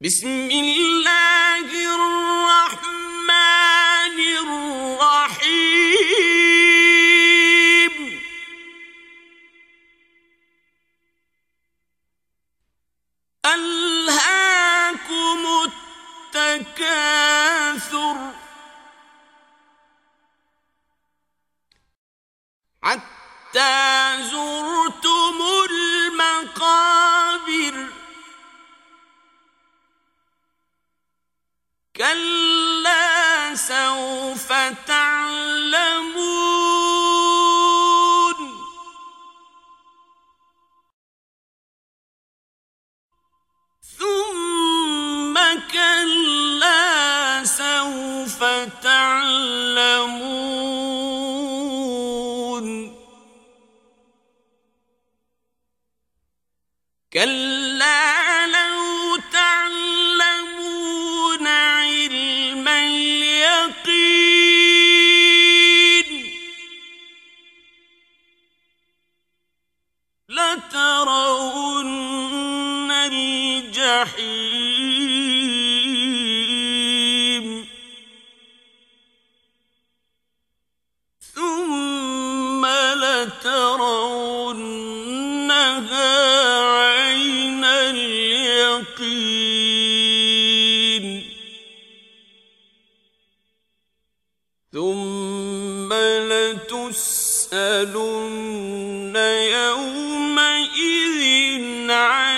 بسم الله الرحمن الرحيم. ألهاكم التكاثر. حتى كلا سوف تعلمون. ثم كلا سوف تعلمون. كلا لترون الجحيم. ثم لترونها عين اليقين. ثم لتسألن يوم يومئذ عن